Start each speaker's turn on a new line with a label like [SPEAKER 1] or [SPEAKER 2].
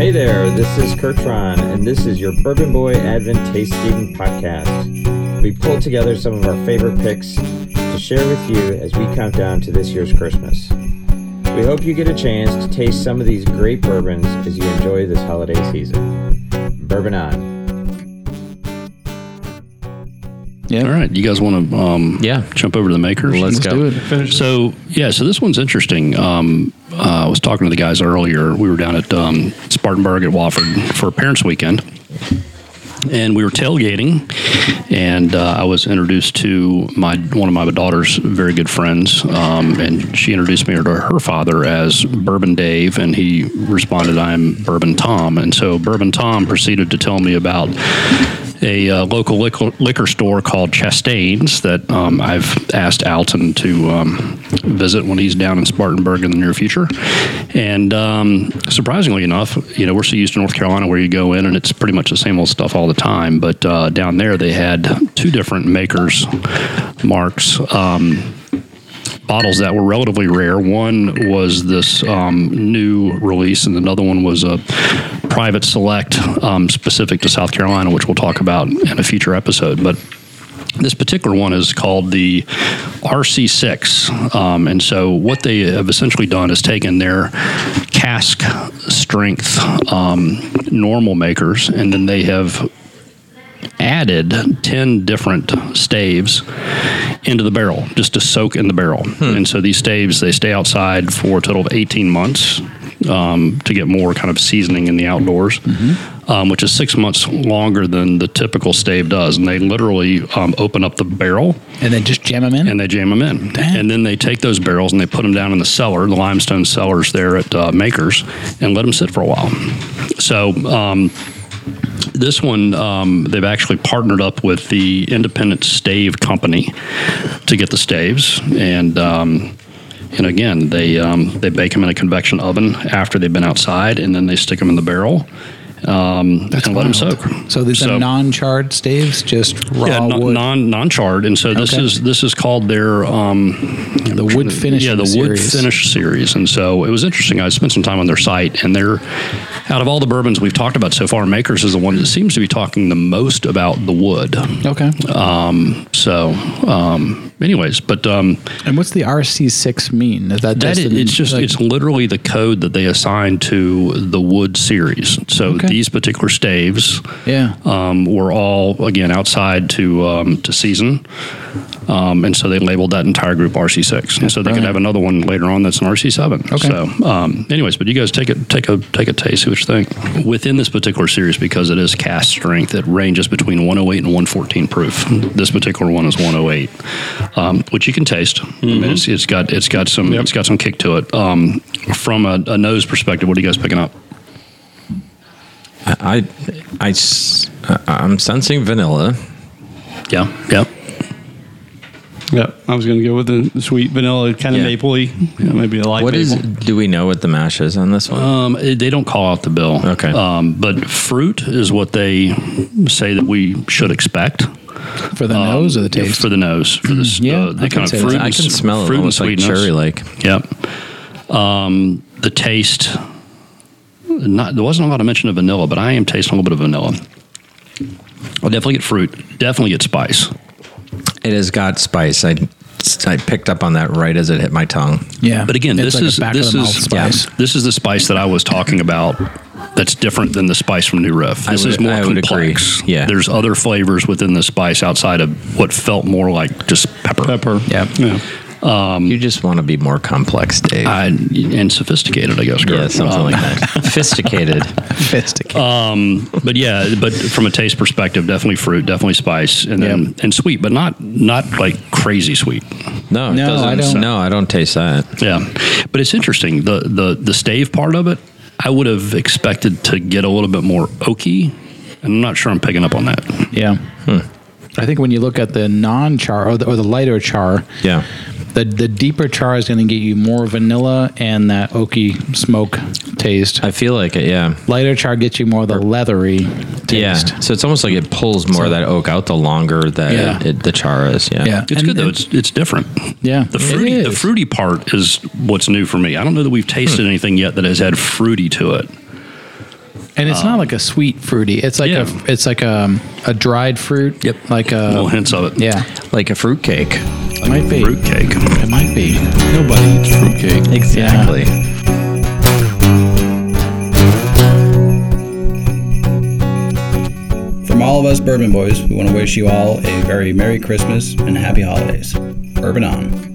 [SPEAKER 1] Hey there, this is Kurtron, and this is your Bourbon Boy Advent Tasting Podcast. We pulled together some of our favorite picks to share with you as we count down to this year's Christmas. We hope you get a chance to taste some of these great bourbons as you enjoy this holiday season. Bourbon on.
[SPEAKER 2] Yeah.
[SPEAKER 3] All right, you guys want to um,
[SPEAKER 4] Yeah.
[SPEAKER 3] jump over to the makers?
[SPEAKER 4] Let's
[SPEAKER 2] Let's
[SPEAKER 4] go.
[SPEAKER 2] do it. Finish.
[SPEAKER 3] So yeah, so this one's interesting. Um, uh, I was talking to the guys earlier. We were down at um, Spartanburg at Wofford for Parents Weekend, and we were tailgating. And uh, I was introduced to my one of my daughter's very good friends, um, and she introduced me to her father as Bourbon Dave, and he responded, "I'm Bourbon Tom." And so Bourbon Tom proceeded to tell me about a uh, local liquor, liquor store called Chastain's that um, I've asked Alton to um, visit when he's down in Spartanburg in the near future. And um, surprisingly enough, you know, we're so used to North Carolina where you go in and it's pretty much the same old stuff all the time. But uh, down there, they had two different makers, marks. Um, bottles that were relatively rare. One was this um, new release, and another one was a private select um, specific to South Carolina, which we'll talk about in a future episode. But this particular one is called the RC6. Um, and so, what they have essentially done is taken their cask strength um, normal makers, and then they have added 10 different staves into the barrel just to soak in the barrel. And so these staves, they stay outside for a total of 18 months um, to get more kind of seasoning in the outdoors, um, which is six months longer than the typical stave does. And they literally um, open up the barrel
[SPEAKER 2] And then just jam them in.
[SPEAKER 3] and they jam them in. And then they take those barrels and they put them down in the cellar, the limestone cellars there at uh, Makers, and let them sit for a while. So, um, this one, um, they've actually partnered up with the Independent Stave Company to get the staves, and um, and again, they um, they bake them in a convection oven after they've been outside, and then they stick them in the barrel um, and let them
[SPEAKER 2] wild.
[SPEAKER 3] soak.
[SPEAKER 2] So these are non-charred staves, just raw
[SPEAKER 3] yeah, non,
[SPEAKER 2] wood.
[SPEAKER 3] non non charred, and so this
[SPEAKER 2] Okay.
[SPEAKER 3] is this is called their um,
[SPEAKER 2] the wood finish.
[SPEAKER 3] yeah the wood finish series, and so it was interesting. I spent some time on their site, and they're out of all the bourbons we've talked about so far, Makers is the one that seems to be talking the most about the wood.
[SPEAKER 2] Okay.
[SPEAKER 3] Um, so, um, anyways, but um,
[SPEAKER 2] and what's the RC6 mean? Is that,
[SPEAKER 3] it's just
[SPEAKER 2] like-
[SPEAKER 3] it's literally the code that they assign to the wood series. So
[SPEAKER 2] Okay.
[SPEAKER 3] These particular staves
[SPEAKER 2] yeah.
[SPEAKER 3] um, were all again outside to um, to season, um, and so they labeled that entire group RC6, and so they could have another one later on that's an RC7.
[SPEAKER 2] Okay.
[SPEAKER 3] So, um, anyways, but you guys take it take a take a taste, see what you think. Within this particular series, because it is cask strength, it ranges between 108 and 114 proof. This particular one is 108, um, which you can taste. I mean, it's, it's got it's got some it's got some kick to it. Um, from a, a nose perspective, what are you guys picking up?
[SPEAKER 4] I, I, s- I'm sensing vanilla.
[SPEAKER 3] Yeah, yeah.
[SPEAKER 5] Yeah, I was going to go with the sweet vanilla, kind of
[SPEAKER 4] Yeah.
[SPEAKER 5] mapley, yeah, maybe a light
[SPEAKER 4] What
[SPEAKER 5] maple.
[SPEAKER 4] is? Do we know what the mash is on this one?
[SPEAKER 3] Um, it- they don't call out the bill.
[SPEAKER 4] Okay.
[SPEAKER 3] Um, but fruit is what they say that we should expect
[SPEAKER 2] For the nose or the taste?
[SPEAKER 3] for the nose for this.
[SPEAKER 2] Yeah,
[SPEAKER 3] uh, the kind of fruit.
[SPEAKER 4] I can
[SPEAKER 3] s-
[SPEAKER 4] smell it
[SPEAKER 3] fruit and
[SPEAKER 4] almost like cherry like.
[SPEAKER 3] Yep. Um, the taste. Not there wasn't a lot of mention of vanilla, but I am tasting a little bit of vanilla. I'll definitely get fruit. Definitely get spice.
[SPEAKER 4] It has got spice. I, I picked up on that right as it hit my tongue.
[SPEAKER 2] yeah.
[SPEAKER 3] But again,
[SPEAKER 2] It's
[SPEAKER 3] this
[SPEAKER 2] like
[SPEAKER 3] is this is
[SPEAKER 2] spice.
[SPEAKER 3] this is the spice that I was talking about. That's different than the spice from New Riff. This
[SPEAKER 4] would-
[SPEAKER 3] is more
[SPEAKER 4] I would
[SPEAKER 3] complex.
[SPEAKER 4] agree. Yeah.
[SPEAKER 3] there's other flavors within the spice outside of what felt more like just pepper.
[SPEAKER 5] pepper?
[SPEAKER 2] Yeah.
[SPEAKER 5] Yeah.
[SPEAKER 4] You just want to be more complex, Dave.
[SPEAKER 3] I, and sophisticated, I guess.
[SPEAKER 4] yeah, something
[SPEAKER 3] Um,
[SPEAKER 4] like that. Sophisticated.
[SPEAKER 2] Fistic.
[SPEAKER 3] Um, but yeah, but from a taste perspective, definitely fruit, definitely spice, and then
[SPEAKER 2] Yep.
[SPEAKER 3] and sweet, but not not like crazy sweet.
[SPEAKER 4] No,
[SPEAKER 2] No, I
[SPEAKER 4] doesn't.
[SPEAKER 2] don't-
[SPEAKER 4] No, I don't taste that.
[SPEAKER 3] Yeah, but it's interesting the the the stave part of it. I would have expected to get a little bit more oaky, and I'm not sure I'm picking up on that.
[SPEAKER 2] yeah. I think when you look at the non-char or the, or the lighter char,
[SPEAKER 4] Yeah.
[SPEAKER 2] The the deeper char is going to get you more vanilla and that oaky smoke taste.
[SPEAKER 4] I feel like it. Yeah.
[SPEAKER 2] Lighter char gets you more of the leathery taste.
[SPEAKER 4] Yeah. So it's almost like it pulls more of that oak out the longer that
[SPEAKER 2] Yeah.
[SPEAKER 4] it, the char is. Yeah.
[SPEAKER 2] Yeah.
[SPEAKER 3] It's
[SPEAKER 2] And-
[SPEAKER 3] good though. It's it's different.
[SPEAKER 2] Yeah,
[SPEAKER 3] The fruity the fruity part is what's new for me. I don't know that we've tasted hmm. anything yet that has had fruity to it.
[SPEAKER 2] And it's not um, like a sweet fruity. It's like
[SPEAKER 3] Yeah.
[SPEAKER 2] a it's like a a dried fruit.
[SPEAKER 3] Yep.
[SPEAKER 2] Like a
[SPEAKER 3] Little hints of it.
[SPEAKER 2] yeah.
[SPEAKER 4] Like a fruit cake.
[SPEAKER 2] It might be.
[SPEAKER 3] Fruit cake.
[SPEAKER 2] It might be.
[SPEAKER 5] Nobody eats fruitcake.
[SPEAKER 4] Exactly.
[SPEAKER 6] From all of us Bourbon Boys, we want to wish you all a very Merry Christmas and Happy Holidays. Bourbon on.